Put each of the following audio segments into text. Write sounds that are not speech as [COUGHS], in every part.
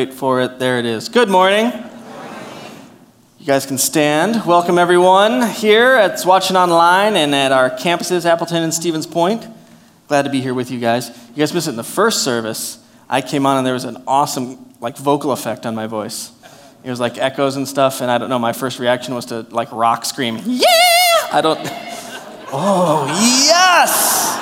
Wait for it. There it is. Good morning. You guys can stand. Welcome everyone here at watching online and at our campuses, Appleton and Stevens Point. Glad to be here with you guys. You guys missed it in the first service. I came on and there was an awesome like vocal effect on my voice. It was like echoes and stuff, and I don't know. My first reaction was to like rock scream, "Yeah!" I don't. [LAUGHS] Oh yes!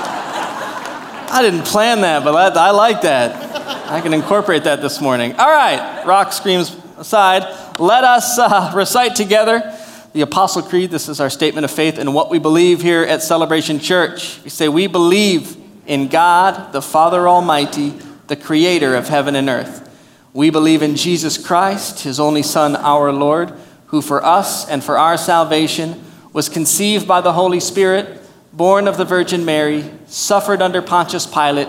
I didn't plan that, but I, I like that. I can incorporate that this morning. All right, rock screams aside, let us uh, recite together the Apostle Creed. This is our statement of faith and what we believe here at Celebration Church. We say, We believe in God, the Father Almighty, the creator of heaven and earth. We believe in Jesus Christ, his only Son, our Lord, who for us and for our salvation was conceived by the Holy Spirit born of the Virgin Mary, suffered under Pontius Pilate,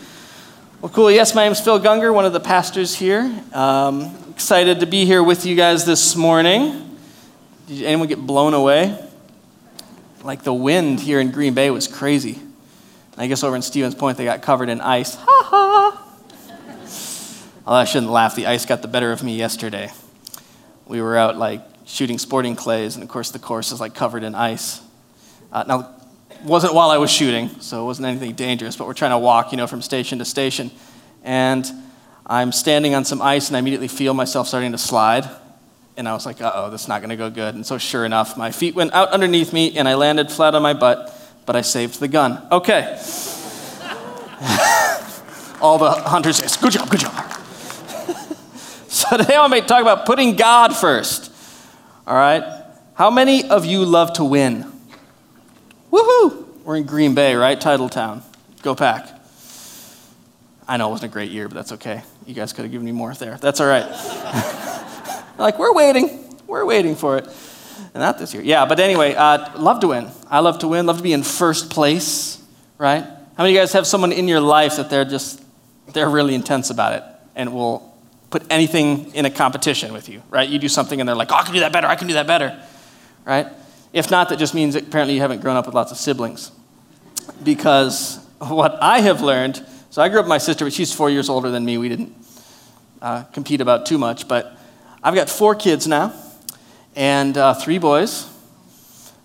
Well, cool. Yes, my name is Phil Gungor, one of the pastors here. Um, excited to be here with you guys this morning. Did anyone get blown away? Like the wind here in Green Bay was crazy. I guess over in Stevens Point they got covered in ice. Ha ha! Although I shouldn't laugh, the ice got the better of me yesterday. We were out like shooting sporting clays, and of course the course is like covered in ice. Uh, now, wasn't while I was shooting, so it wasn't anything dangerous, but we're trying to walk, you know, from station to station. And I'm standing on some ice, and I immediately feel myself starting to slide. And I was like, uh oh, that's not going to go good. And so, sure enough, my feet went out underneath me, and I landed flat on my butt, but I saved the gun. Okay. [LAUGHS] All the hunters say, good job, good job. [LAUGHS] so today I'm going to talk about putting God first. All right? How many of you love to win? Woohoo! We're in Green Bay, right? Titletown. Go pack. I know it wasn't a great year, but that's okay. You guys could have given me more there. That's all right. [LAUGHS] like, we're waiting. We're waiting for it. And not this year. Yeah, but anyway, uh, love to win. I love to win. Love to be in first place, right? How many of you guys have someone in your life that they're just, they're really intense about it and will put anything in a competition with you, right? You do something and they're like, oh, I can do that better, I can do that better, right? If not, that just means that apparently you haven't grown up with lots of siblings. Because what I have learned, so I grew up with my sister, but she's four years older than me. We didn't uh, compete about too much, but I've got four kids now and uh, three boys.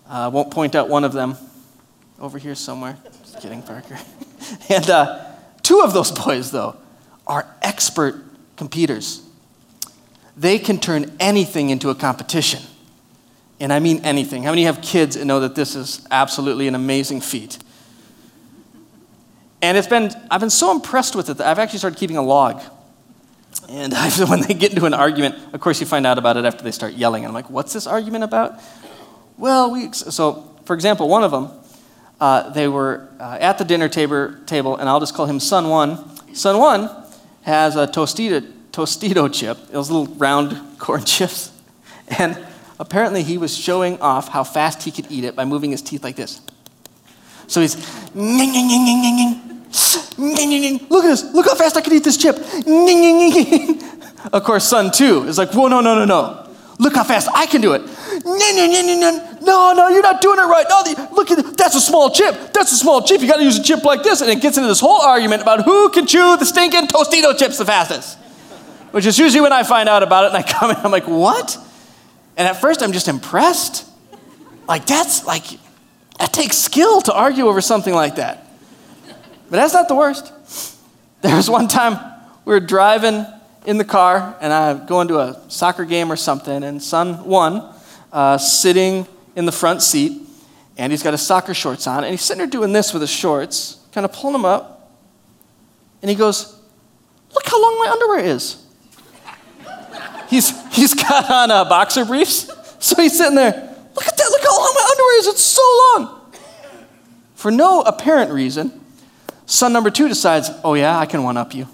I uh, won't point out one of them over here somewhere. Just kidding, Parker. [LAUGHS] and uh, two of those boys, though, are expert competitors. They can turn anything into a competition. And I mean anything. How many have kids and know that this is absolutely an amazing feat? And it's been, I've been so impressed with it that I've actually started keeping a log. And [LAUGHS] I've, when they get into an argument, of course, you find out about it after they start yelling. And I'm like, what's this argument about? Well, we, so for example, one of them, uh, they were uh, at the dinner table, table, and I'll just call him Son One. Son One has a Tostito, Tostito chip, those little round [LAUGHS] corn chips. And apparently he was showing off how fast he could eat it by moving his teeth like this. So he's, ning, ning, ning, ning, ning, ning, ning, ning. look at this, look how fast I can eat this chip. Ning, ning, ning, ning. Of course, son two is like, whoa, no, no, no, no. Look how fast I can do it. Ning, ning, ning, ning, ning. No, no, you're not doing it right. No, look at that's a small chip. That's a small chip. You got to use a chip like this, and it gets into this whole argument about who can chew the stinking Tostito chips the fastest. Which is usually when I find out about it, and I [LAUGHS] come in, I'm like, what? And at first, I'm just impressed. Like that's like that takes skill to argue over something like that. But that's not the worst. There was one time we were driving in the car and I'm going to a soccer game or something, and son one uh, sitting in the front seat, and he's got his soccer shorts on, and he's sitting there doing this with his shorts, kind of pulling them up, and he goes, Look how long my underwear is. he's, he's got on uh, boxer briefs, so he's sitting there, Look at that, look how long my underwear is, it's so long. For no apparent reason, son number two decides, Oh, yeah, I can one up you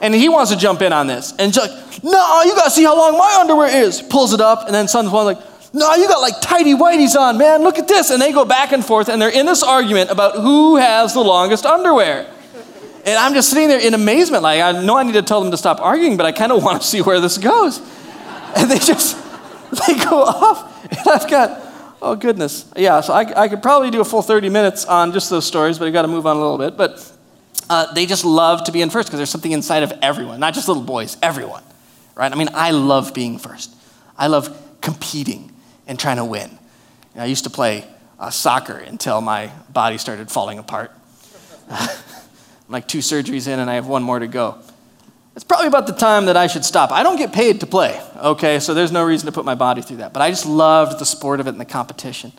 And he wants to jump in on this. And she's like, no, you gotta see how long my underwear is. Pulls it up, and then son's one like, no, you got like tidy whities on, man. Look at this. And they go back and forth, and they're in this argument about who has the longest underwear. And I'm just sitting there in amazement. Like, I know I need to tell them to stop arguing, but I kind of want to see where this goes. And they just, [LAUGHS] they go off. And I've got, oh goodness. Yeah, so I, I could probably do a full 30 minutes on just those stories, but I've got to move on a little bit. But uh, they just love to be in first because there's something inside of everyone, not just little boys, everyone. Right? I mean, I love being first. I love competing and trying to win. You know, I used to play uh, soccer until my body started falling apart. [LAUGHS] I'm like two surgeries in, and I have one more to go. It's probably about the time that I should stop. I don't get paid to play, okay, so there's no reason to put my body through that. But I just loved the sport of it and the competition.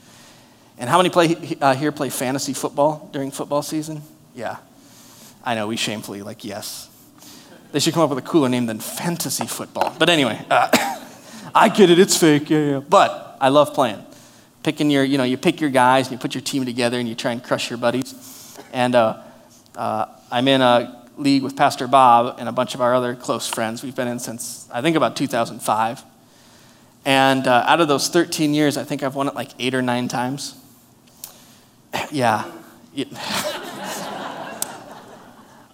And how many play, uh, here play fantasy football during football season? Yeah. I know, we shamefully, like, yes. They should come up with a cooler name than fantasy football. But anyway, uh, [COUGHS] I get it, it's fake, yeah, yeah. But I love playing. Picking your, you know, you pick your guys and you put your team together and you try and crush your buddies. And uh, uh, I'm in a league with Pastor Bob and a bunch of our other close friends. We've been in since, I think, about 2005. And uh, out of those 13 years, I think I've won it like eight or nine times. [CLEARS THROAT] yeah. [LAUGHS]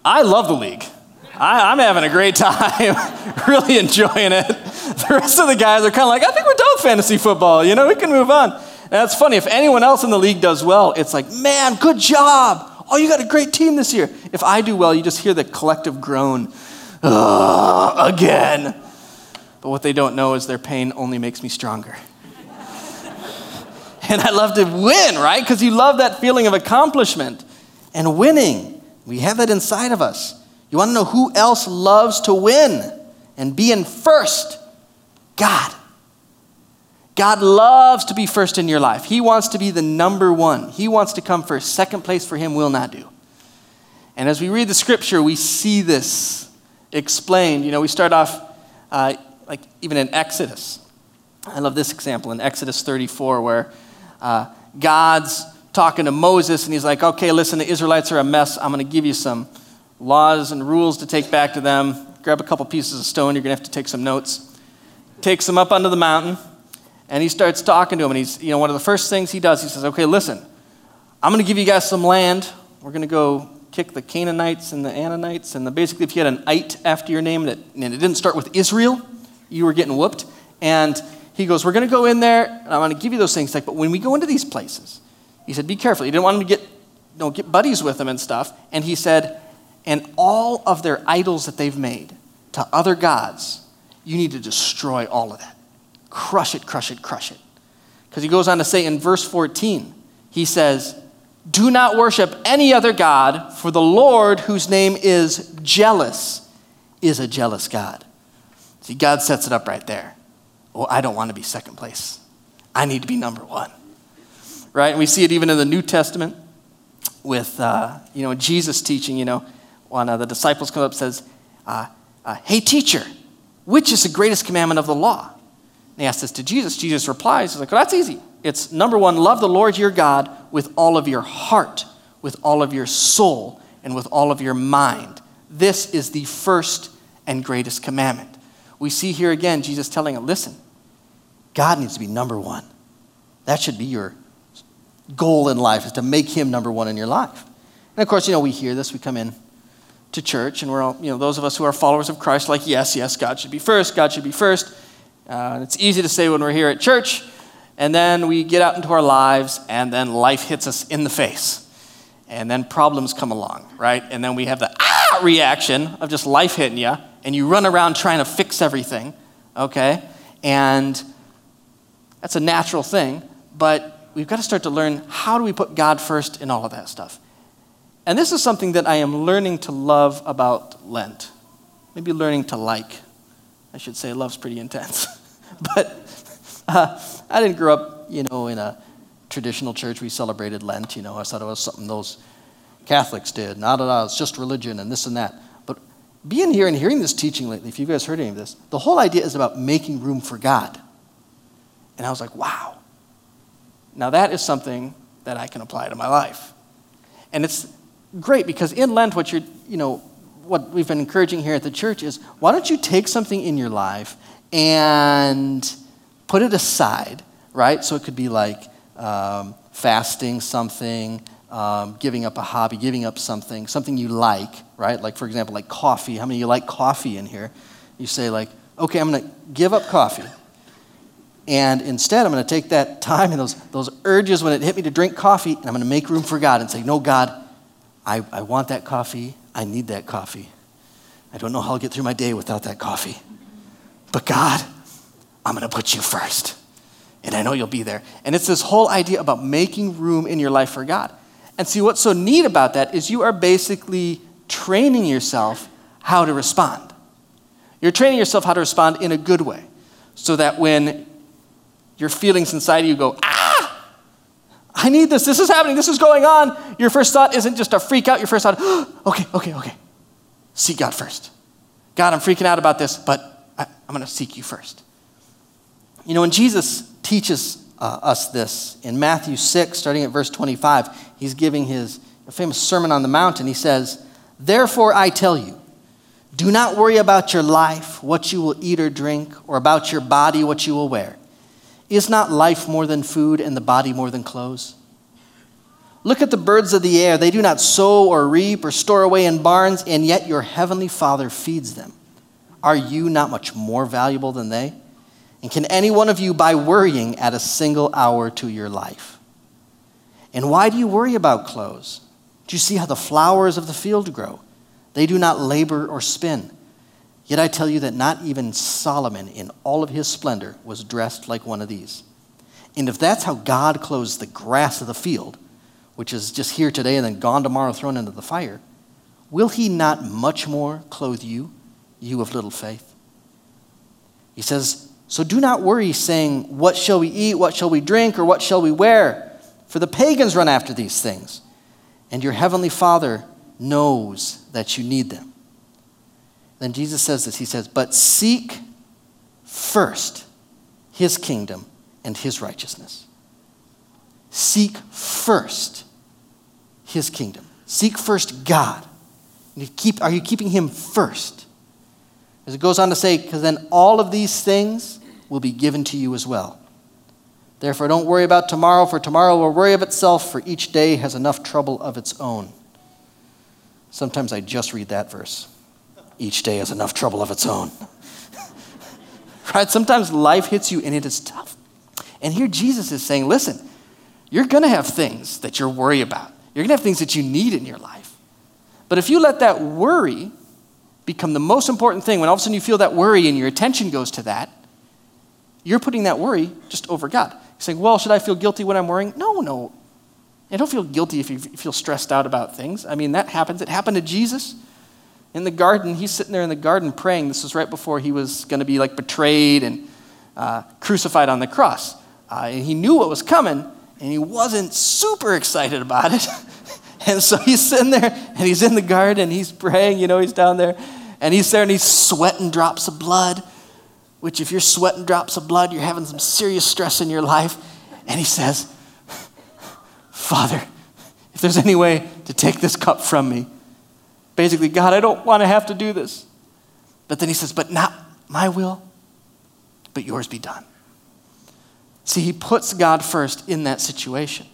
I love the league. I, am having a great time, [LAUGHS] really enjoying it. [LAUGHS] The rest of the guys are kind of like, I think we're done with fantasy football. You know, we can move on. And that's funny. If anyone else in the league does well, it's like, man, good job. Oh, you got a great team this year. If I do well, you just hear the collective groan, again. But what they don't know is their pain only makes me stronger. [LAUGHS] and I love to win, right? Because you love that feeling of accomplishment and winning. We have that inside of us. You want to know who else loves to win and be in first? God. God loves to be first in your life. He wants to be the number one. He wants to come first. Second place for him will not do. And as we read the scripture, we see this explained. You know, we start off uh, like even in Exodus. I love this example in Exodus 34 where uh, God's talking to Moses and he's like, okay, listen, the Israelites are a mess. I'm going to give you some laws and rules to take back to them. Grab a couple pieces of stone, you're going to have to take some notes. Takes them up onto the mountain, and he starts talking to him. And he's, you know, one of the first things he does, he says, Okay, listen, I'm going to give you guys some land. We're going to go kick the Canaanites and the Ananites. And the, basically, if you had an it after your name that, and it didn't start with Israel, you were getting whooped. And he goes, We're going to go in there, and I'm going to give you those things. Like, but when we go into these places, he said, Be careful. He didn't want them to get, you know, get buddies with them and stuff. And he said, and all of their idols that they've made to other gods, you need to destroy all of that. Crush it, crush it, crush it. Because he goes on to say in verse 14, he says, Do not worship any other God, for the Lord, whose name is jealous, is a jealous God. See, God sets it up right there. Oh, I don't want to be second place. I need to be number one. Right? And we see it even in the New Testament with, uh, you know, Jesus teaching, you know, one of the disciples comes up and says, uh, uh, Hey, teacher, which is the greatest commandment of the law? And he asks this to Jesus. Jesus replies, He's like, well, That's easy. It's number one, love the Lord your God with all of your heart, with all of your soul, and with all of your mind. This is the first and greatest commandment. We see here again Jesus telling him, Listen, God needs to be number one. That should be your goal in life, is to make him number one in your life. And of course, you know, we hear this, we come in to church, and we're all, you know, those of us who are followers of Christ, like, yes, yes, God should be first, God should be first. Uh, it's easy to say when we're here at church, and then we get out into our lives, and then life hits us in the face. And then problems come along, right? And then we have the ah reaction of just life hitting you, and you run around trying to fix everything, okay? And that's a natural thing, but we've got to start to learn how do we put God first in all of that stuff. And this is something that I am learning to love about Lent. Maybe learning to like. I should say love's pretty intense. [LAUGHS] [LAUGHS] but uh, I didn't grow up, you know, in a traditional church. We celebrated Lent, you know. I thought it was something those Catholics did. Not at all. It's just religion and this and that. But being here and hearing this teaching lately, if you guys heard any of this, the whole idea is about making room for God. And I was like, wow. Now that is something that I can apply to my life. And it's great because in Lent, what you're, you know, what we've been encouraging here at the church is why don't you take something in your life and put it aside, right? So it could be like um, fasting something, um, giving up a hobby, giving up something, something you like, right? Like, for example, like coffee. How many of you like coffee in here? You say, like, okay, I'm going to give up coffee. And instead, I'm going to take that [LAUGHS] time and those, those urges when it hit me to drink coffee, and I'm going to make room for God and say, No, God, I, I want that coffee. I need that coffee. I don't know how I'll get through my day without that coffee. But God, I'm going to put you first. And I know you'll be there. And it's this whole idea about making room in your life for God. And see, what's so neat about that is you are basically training yourself how to respond. You're training yourself how to respond in a good way so that when your feelings inside of you go, ah, I need this, this is happening, this is going on, your first thought isn't just a freak out. Your first thought, oh, [GASPS] okay, okay, okay. Seek God first. God, I'm freaking out about this, but I, am going to seek you first. You know, when Jesus teaches uh, us this in Matthew 6, starting at verse 25, he's giving his famous Sermon on the Mount, and he says, Therefore I tell you, do not worry about your life, what you will eat or drink, or about your body, what you will wear. Is not life more than food and the body more than clothes? Look at the birds of the air. They do not sow or reap or store away in barns, and yet your heavenly Father feeds them. Are you not much more valuable than they? And can any one of you, by worrying, add a single hour to your life? And why do you worry about clothes? Do you see how the flowers of the field grow? They do not labor or spin. Yet I tell you that not even Solomon, in all of his splendor, was dressed like one of these. And if that's how God clothes the grass of the field, which is just here today and then gone tomorrow, thrown into the fire, will he not much more clothe you, you of little faith? He says, So do not worry, saying, What shall we eat? What shall we drink? Or what shall we wear? For the pagans run after these things, and your heavenly Father knows that you need them. Then Jesus says this He says, But seek first his kingdom and his righteousness. Seek first his kingdom. Seek first God. Are you keeping him first? As it goes on to say, because then all of these things will be given to you as well. Therefore, don't worry about tomorrow, for tomorrow will worry of itself, for each day has enough trouble of its own. Sometimes I just read that verse each day has enough trouble of its own. [LAUGHS] right? Sometimes life hits you and it is tough. And here Jesus is saying, listen, you're going to have things that you're worried about. You're going to have things that you need in your life. But if you let that worry become the most important thing, when all of a sudden you feel that worry and your attention goes to that, you're putting that worry just over God. You're saying, well, should I feel guilty when I'm worrying? No, no. I don't feel guilty if you feel stressed out about things. I mean, that happens. It happened to Jesus in the garden, he's sitting there in the garden praying. This was right before he was going to be like betrayed and uh, crucified on the cross. Uh, and he knew what was coming, and he wasn't super excited about it. [LAUGHS] and so he's sitting there, and he's in the garden, he's praying, you know, he's down there, and he's there, and he's sweating drops of blood. Which, if you're sweating drops of blood, you're having some serious stress in your life. And he says, Father, if there's any way to take this cup from me, Basically, God, I don't want to have to do this. But then he says, But not my will, but yours be done. See, he puts God first in that situation.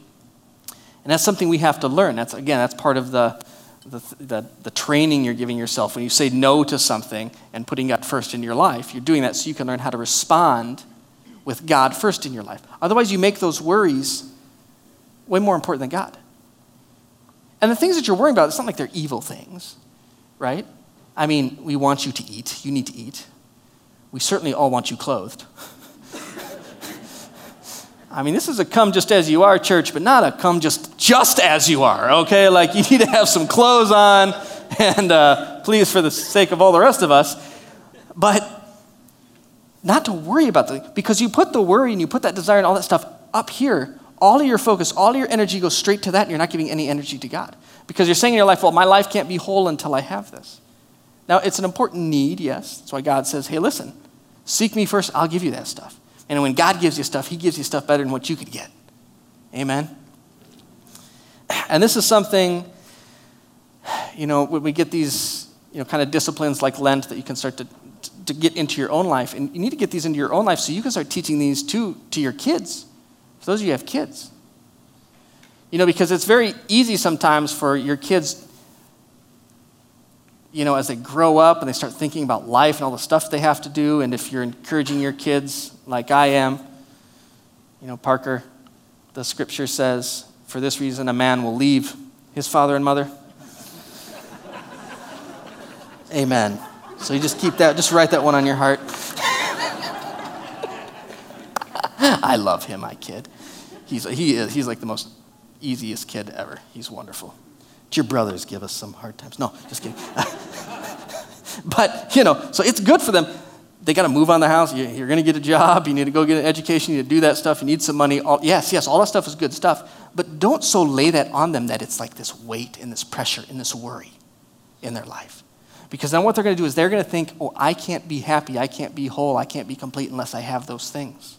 And that's something we have to learn. That's, again, that's part of the, the, the, the, training you're giving yourself. When you say no to something and putting God first in your life, you're doing that so you can learn how to respond with God first in your life. Otherwise, you make those worries way more important than God. And the things that you're worrying about, it's not like they're evil things, right? I mean, we want you to eat. You need to eat. We certainly all want you clothed. [LAUGHS] I mean, this is a come just as you are church, but not a come just just as you are, okay? Like you need to have some clothes on, and uh, please, for the sake of all the rest of us, but not to worry about the because you put the worry and you put that desire and all that stuff up here all of your focus, all of your energy goes straight to that, and you're not giving any energy to God. Because you're saying in your life, well, my life can't be whole until I have this. Now, it's an important need, yes. That's why God says, hey, listen, seek me first, I'll give you that stuff. And when God gives you stuff, He gives you stuff better than what you could get. Amen? And this is something, you know, when we get these you know, kind of disciplines like Lent that you can start to, to get into your own life. And you need to get these into your own life so you can start teaching these to, to your kids. For those of you who have kids. You know, because it's very easy sometimes for your kids, you know, as they grow up and they start thinking about life and all the stuff they have to do. And if you're encouraging your kids like I am, you know, Parker, the scripture says, for this reason, a man will leave his father and mother. [LAUGHS] Amen. So you just keep that, just write that one on your heart. [LAUGHS] I love him, my kid. He's, he is, he's like the most easiest kid ever. He's wonderful. Your brothers give us some hard times? No, just kidding. [LAUGHS] but, you know, so it's good for them. They got to move on the house. You're going to get a job. You need to go get an education. You need to do that stuff. You need some money. All, yes, yes, all that stuff is good stuff. But don't so lay that on them that it's like this weight and this pressure and this worry in their life. Because then what they're going to do is they're going to think, oh, I can't be happy. I can't be whole. I can't be complete unless I have those things.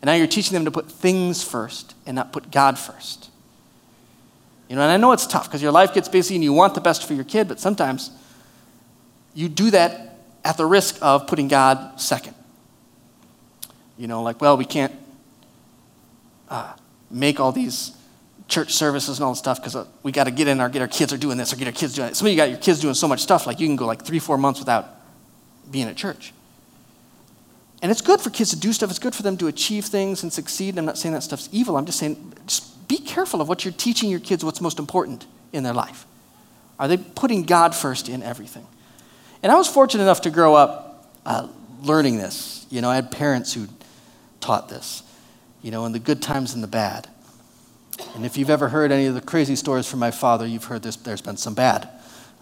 And now you're teaching them to put things first and not put God first. You know, and I know it's tough because your life gets busy and you want the best for your kid, but sometimes you do that at the risk of putting God second. You know, like, well, we can't uh, make all these church services and all this stuff because uh, we got to get in our get our kids are doing this or get our kids doing it. Some of you got your kids doing so much stuff like you can go like three four months without being at church. And it's good for kids to do stuff. It's good for them to achieve things and succeed. I'm not saying that stuff's evil. I'm just saying, just be careful of what you're teaching your kids. What's most important in their life? Are they putting God first in everything? And I was fortunate enough to grow up uh, learning this. You know, I had parents who taught this. You know, in the good times and the bad. And if you've ever heard any of the crazy stories from my father, you've heard this, there's been some bad.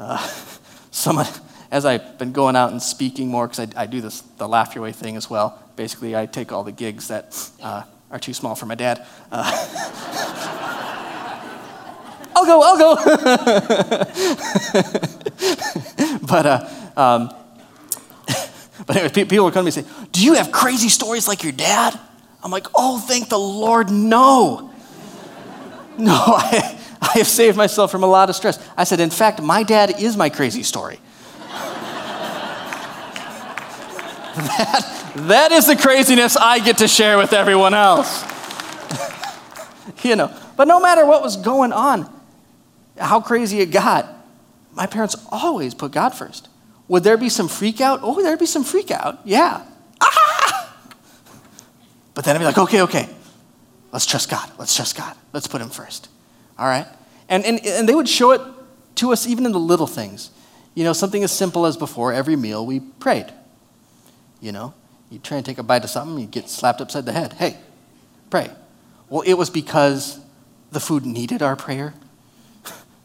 Uh, [LAUGHS] someone, as I've been going out and speaking more, because I, I, do this, the laugh your way thing as well. Basically, I take all the gigs that uh, are too small for my dad. Uh, [LAUGHS] I'll go, I'll go. [LAUGHS] but, uh, um, [LAUGHS] but anyway, people would come to me and say, Do you have crazy stories like your dad? I'm like, Oh, thank the Lord, no. [LAUGHS] No, I, I have saved myself from a lot of stress. I said, in fact, my dad is my crazy story. that, that is the craziness I get to share with everyone else. you know, but no matter what was going on, how crazy it got, my parents always put God first. Would there be some freak out? Oh, there'd be some freak out. Yeah. Ah! But then I'd be like, okay, okay, Let's trust God. Let's trust God. Let's put Him first. All right? And, and, and they would show it to us even in the little things. You know, something as simple as before every meal we prayed. You know, you try and take a bite of something, you get slapped upside the head. Hey, pray. Well, it was because the food needed our prayer?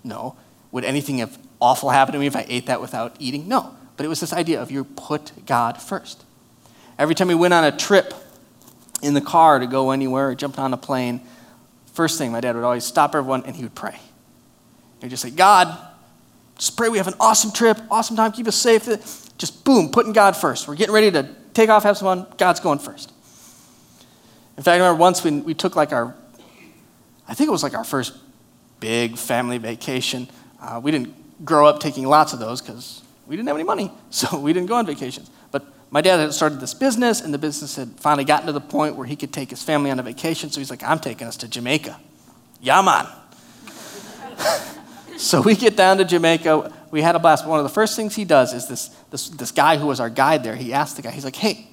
No. Would anything have awful happen to me if I ate that without eating? No. But it was this idea of you put God first. Every time we went on a trip, in the car to go anywhere or jumped on a plane, first thing my dad would always stop everyone and he would pray. He'd just say, God, just pray we have an awesome trip, awesome time, keep us safe. Just boom, putting God first. We're getting ready to take off, have some fun. God's going first. In fact, I remember once when we took like our, I think it was like our first big family vacation. Uh, we didn't grow up taking lots of those because we didn't have any money, [LAUGHS] so we didn't go on vacations. But my dad had started this business, and the business had finally gotten to the point where he could take his family on a vacation. So he's like, I'm taking us to Jamaica. Yaman. [LAUGHS] so we get down to Jamaica. We had a blast. One of the first things he does is this, this, this guy who was our guide there, he asked the guy, he's like, hey,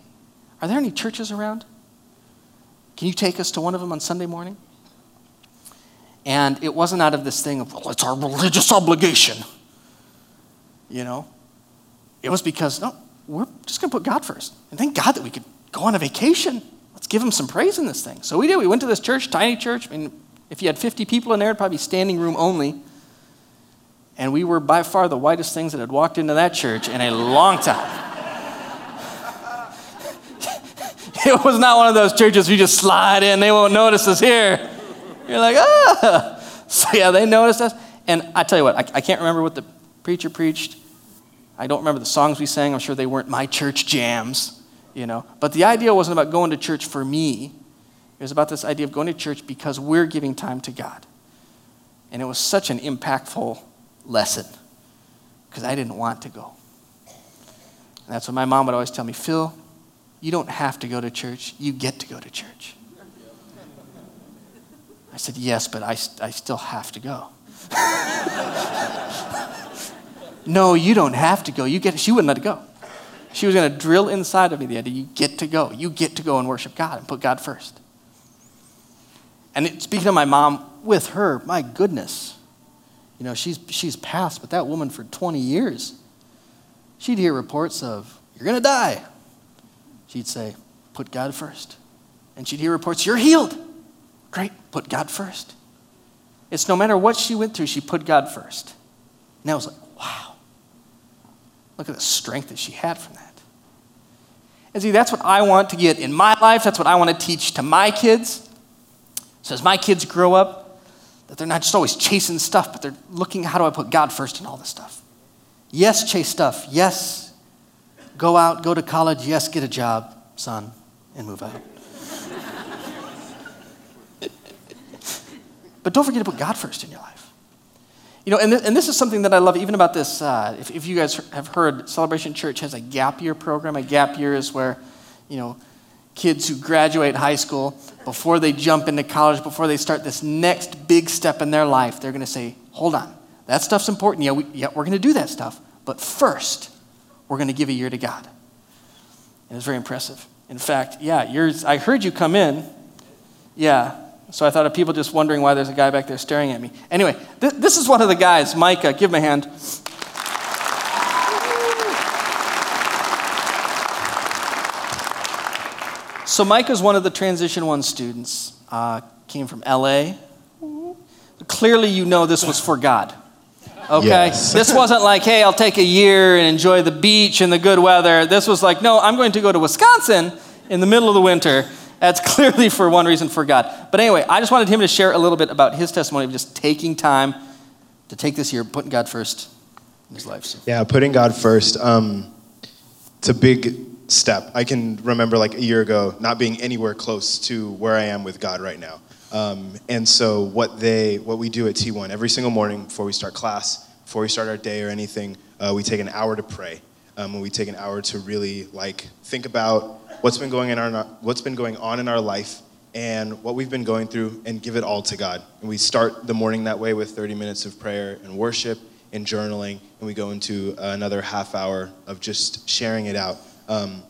are there any churches around? Can you take us to one of them on Sunday morning? And it wasn't out of this thing of, well, it's our religious obligation. You know? It was because, no, we're just going to put God first. And thank God that we could go on a vacation. Let's give him some praise in this thing. So we did. We went to this church, tiny church. I mean, if you had 50 people in there, it'd probably be standing room only. And we were by far the whitest things that had walked into that church in a long time. [LAUGHS] it was not one of those churches you just slide in, they won't notice us here. You're like, ah. [LAUGHS] So yeah, they noticed us. And I tell you what, I, I can't remember what the preacher preached. I don't remember the songs we sang. I'm sure they weren't my church jams, you know. But the idea wasn't about going to church for me. It was about this idea of going to church because we're giving time to God. And it was such an impactful lesson because I didn't want to go. And that's what my mom would always tell me Phil, you don't have to go to church, you get to go to church. I said, Yes, but I, I still have to go. [LAUGHS] no, you don't have to go. You get, she wouldn't let it go. She was going to drill inside of me the idea you get to go. You get to go and worship God and put God first. And it, speaking of my mom, with her, my goodness, you know, she's, she's passed, but that woman for 20 years, she'd hear reports of, you're going to die. She'd say, put God first. And she'd hear reports, you're healed. Great, put God first. It's no matter what she went through, she put God first. And I was like, wow. Look at the strength that she had from that. And see, that's what I want to get in my life. That's what I want to teach to my kids. So as my kids grow up, that they're not just always chasing stuff, but they're looking, how do I put God first in all this stuff? Yes, chase stuff. Yes, go out, go to college. Yes, get a job, son, and move out. But don't forget to put God first in your life. You know, and, th- and this is something that I love even about this. Uh, if, if you guys have heard, Celebration Church has a gap year program. A gap year is where, you know, kids who graduate high school, before they jump into college, before they start this next big step in their life, they're going to say, hold on, that stuff's important. Yeah, we, yeah we're going to do that stuff. But first, we're going to give a year to God. And it's very impressive. In fact, yeah, yours, I heard you come in. Yeah. So I thought of people just wondering why there's a guy back there staring at me. Anyway, th- this is one of the guys, Micah. Give him a hand. So Micah's one of the Transition One students. Uh, came from LA. Clearly, you know this was for God. Okay? Yes. this wasn't like, hey, I'll take a year and enjoy the beach and the good weather. This was like, no, I'm going to go to Wisconsin in the middle of the winter. That's clearly for one reason for God. But anyway, I just wanted him to share a little bit about his testimony of just taking time to take this year, putting God first in his life. So. Yeah, putting God first. Um, it's a big step. I can remember like a year ago not being anywhere close to where I am with God right now. Um, and so what they, what we do at T1 every single morning before we start class, before we start our day or anything, uh, we take an hour to pray. Um, and we take an hour to really like think about what's been going in our, what's been going on in our life and what we've been going through and give it all to God. And we start the morning that way with 30 minutes of prayer and worship and journaling, and we go into another half hour of just sharing it out um,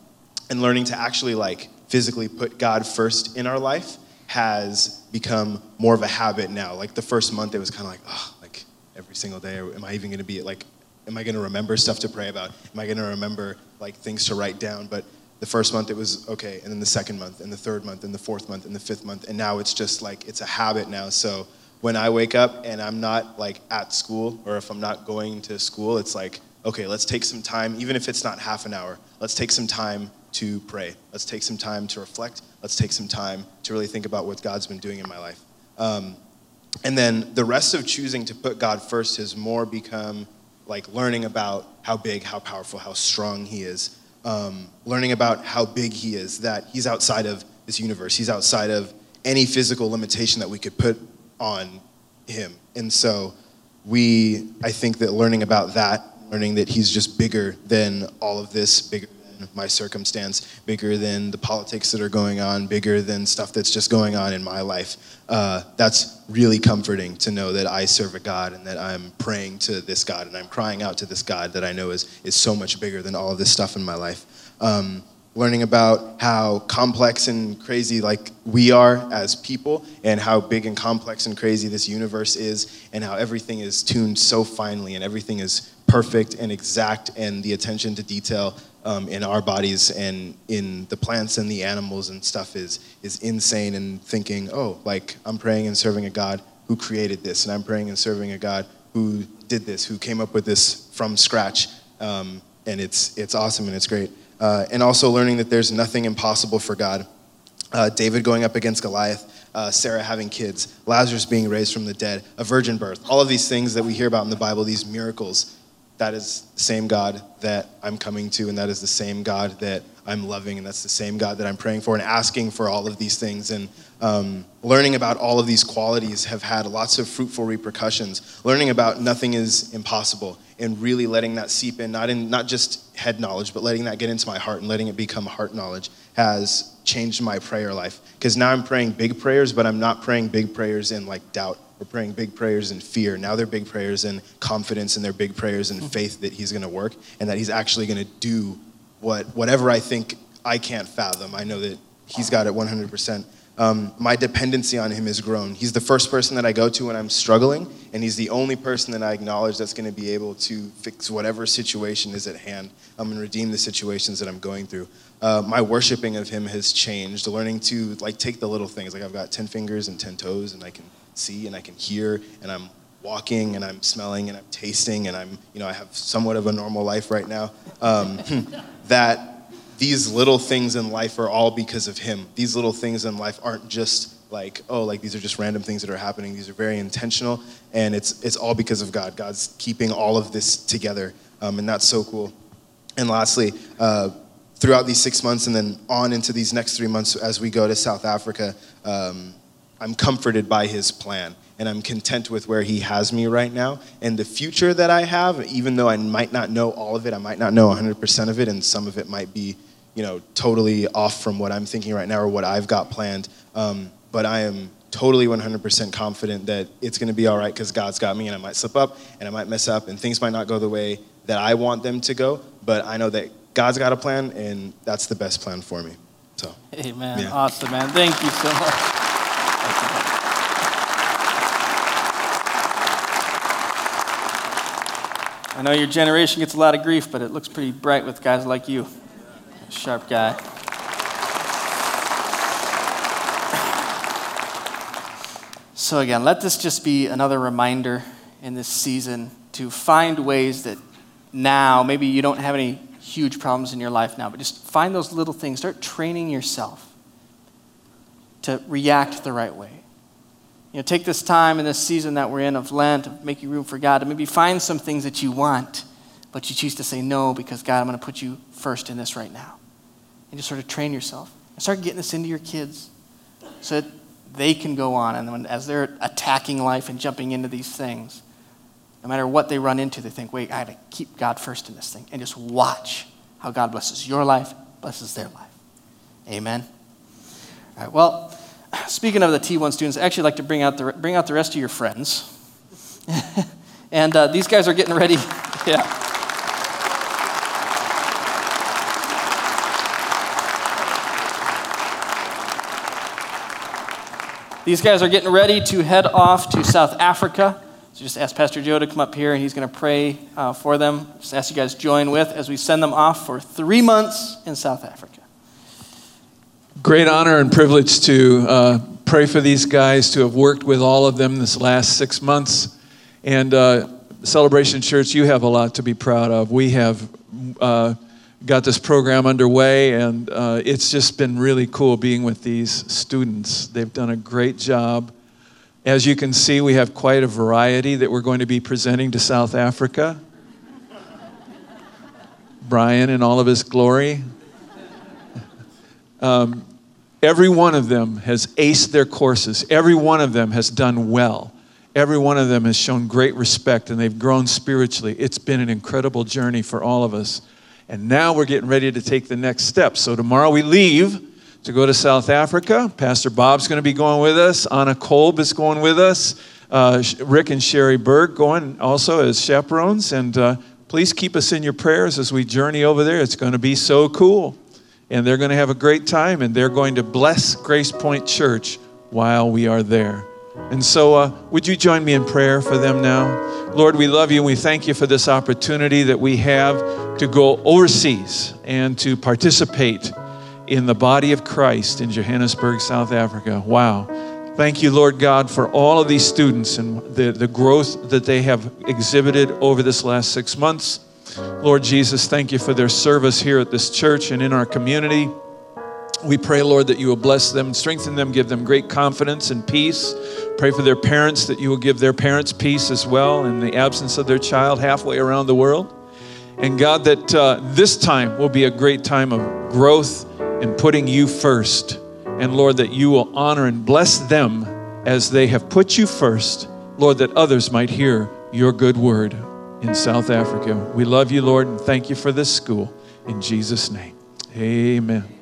and learning to actually like physically put God first in our life has become more of a habit now. Like the first month, it was kind of like, oh, like every single day, am I even going to be like, am I going to remember stuff to pray about? Am I going to remember like things to write down? But the first month it was okay, and then the second month, and the third month, and the fourth month, and the fifth month, and now it's just like it's a habit now. So when I wake up and I'm not like at school, or if I'm not going to school, it's like okay, let's take some time, even if it's not half an hour, let's take some time to pray. Let's take some time to reflect. Let's take some time to really think about what God's been doing in my life. Um, and then the rest of choosing to put God first has more become like learning about how big, how powerful, how strong He is. Um, learning about how big He is, that He's outside of this universe, He's outside of any physical limitation that we could put on Him. And so we, I think that learning about that learning that he's just bigger than all of this, bigger my circumstance, bigger than the politics that are going on, bigger than stuff that's just going on in my life. Uh, that's really comforting to know that I serve a God and that I'm praying to this God and I'm crying out to this God that I know is, is so much bigger than all of this stuff in my life. Um, learning about how complex and crazy like we are as people and how big and complex and crazy this universe is and how everything is tuned so finely and everything is perfect and exact and the attention to detail um, in our bodies and in the plants and the animals and stuff is is insane and thinking oh like i'm praying and serving a god who created this and i'm praying and serving a god who did this who came up with this from scratch um, and it's it's awesome and it's great uh, and also learning that there's nothing impossible for God. Uh, David going up against Goliath, uh, Sarah having kids, Lazarus being raised from the dead, a virgin birth, all of these things that we hear about in the Bible, these miracles, that is the same God that I'm coming to, and that is the same God that I'm loving, and that's the same God that I'm praying for and asking for all of these things. And um, learning about all of these qualities have had lots of fruitful repercussions. Learning about nothing is impossible and really letting that seep in, not in not just head knowledge, but letting that get into my heart and letting it become heart knowledge has changed my prayer life. Because now I'm praying big prayers, but I'm not praying big prayers in like doubt. We're praying big prayers in fear. Now they're big prayers in confidence, and they're big prayers in faith that He's going to work and that He's actually going to do what whatever I think I can't fathom. I know that He's got it 100% um, my dependency on him has grown. He's the first person that I go to when I'm struggling, and he's the only person that I acknowledge that's going to be able to fix whatever situation is at hand um, and redeem the situations that I'm going through. Uh, my worshiping of him has changed, learning to like take the little things. Like I've got 10 fingers and 10 toes, and I can see and I can hear, and I'm walking and I'm smelling and I'm tasting, and I'm, you know, I have somewhat of a normal life right now. Um, [LAUGHS] that these little things in life are all because of him. These little things in life aren't just like, oh, like these are just random things that are happening. These are very intentional, and it's, it's all because of God. God's keeping all of this together, um, and that's so cool. And lastly, uh, throughout these six months and then on into these next three months as we go to South Africa, um, I'm comforted by his plan and I'm content with where he has me right now. And the future that I have, even though I might not know all of it, I might not know 100% of it, and some of it might be, you know, totally off from what I'm thinking right now or what I've got planned. Um, but I am totally 100% confident that it's going to be all right because God's got me, and I might slip up and I might mess up, and things might not go the way that I want them to go. But I know that God's got a plan, and that's the best plan for me. So, Amen. Yeah. Awesome, man. Thank you so much. Know your generation gets a lot of grief, but it looks pretty bright with guys like you. Sharp guy. So, again, let this just be another reminder in this season to find ways that now, maybe you don't have any huge problems in your life now, but just find those little things. Start training yourself to react the right way. You know, take this time in this season that we're in of Lent, making room for God, to maybe find some things that you want, but you choose to say no because God, I'm going to put you first in this right now. And just sort of train yourself. And start getting this into your kids so that they can go on. And when, as they're attacking life and jumping into these things, no matter what they run into, they think, wait, I got to keep God first in this thing. And just watch how God blesses your life, blesses their life. Amen. All right, well, speaking of the T1 students, I actually like to bring out the, bring out the rest of your friends. [LAUGHS] and uh, these guys are getting ready. [LAUGHS] yeah. These guys are getting ready to head off to South Africa. So just ask Pastor Joe to come up here and he's going to pray uh, for them. Just ask you guys join with as we send them off for three months in South Africa great honor and privilege to uh, pray for these guys, to have worked with all of them this last six months. And uh, Celebration Church, you have a lot to be proud of. We have uh, got this program underway, and uh, it's just been really cool being with these students. They've done a great job. As you can see, we have quite a variety that we're going to be presenting to South Africa. Brian in all of his glory. [LAUGHS] Um, Every one of them has aced their courses. Every one of them has done well. Every one of them has shown great respect and they've grown spiritually. It's been an incredible journey for all of us. And now we're getting ready to take the next step. So tomorrow we leave to go to South Africa. Pastor Bob's going to be going with us. Anna Kolb is going with us. Uh, Rick and Sherry Berg going also as chaperones. And uh, please keep us in your prayers as we journey over there. It's going to be so cool and they're going to have a great time and they're going to bless Grace Point Church while we are there. And so, uh, would you join me in prayer for them now? Lord, we love you and we thank you for this opportunity that we have to go overseas and to participate in the body of Christ in Johannesburg, South Africa. Wow. Thank you, Lord God, for all of these students and the, the growth that they have exhibited over this last six months. Lord Jesus, thank you for their service here at this church and in our community. We pray, Lord, that you will bless them, strengthen them, give them great confidence and peace. Pray for their parents that you will give their parents peace as well in the absence of their child halfway around the world. And God, that uh, this time will be a great time of growth and putting you first. And Lord, that you will honor and bless them as they have put you first. Lord, that others might hear your good word in South Africa. We love you, Lord, and thank you for this school. In Jesus' name, amen.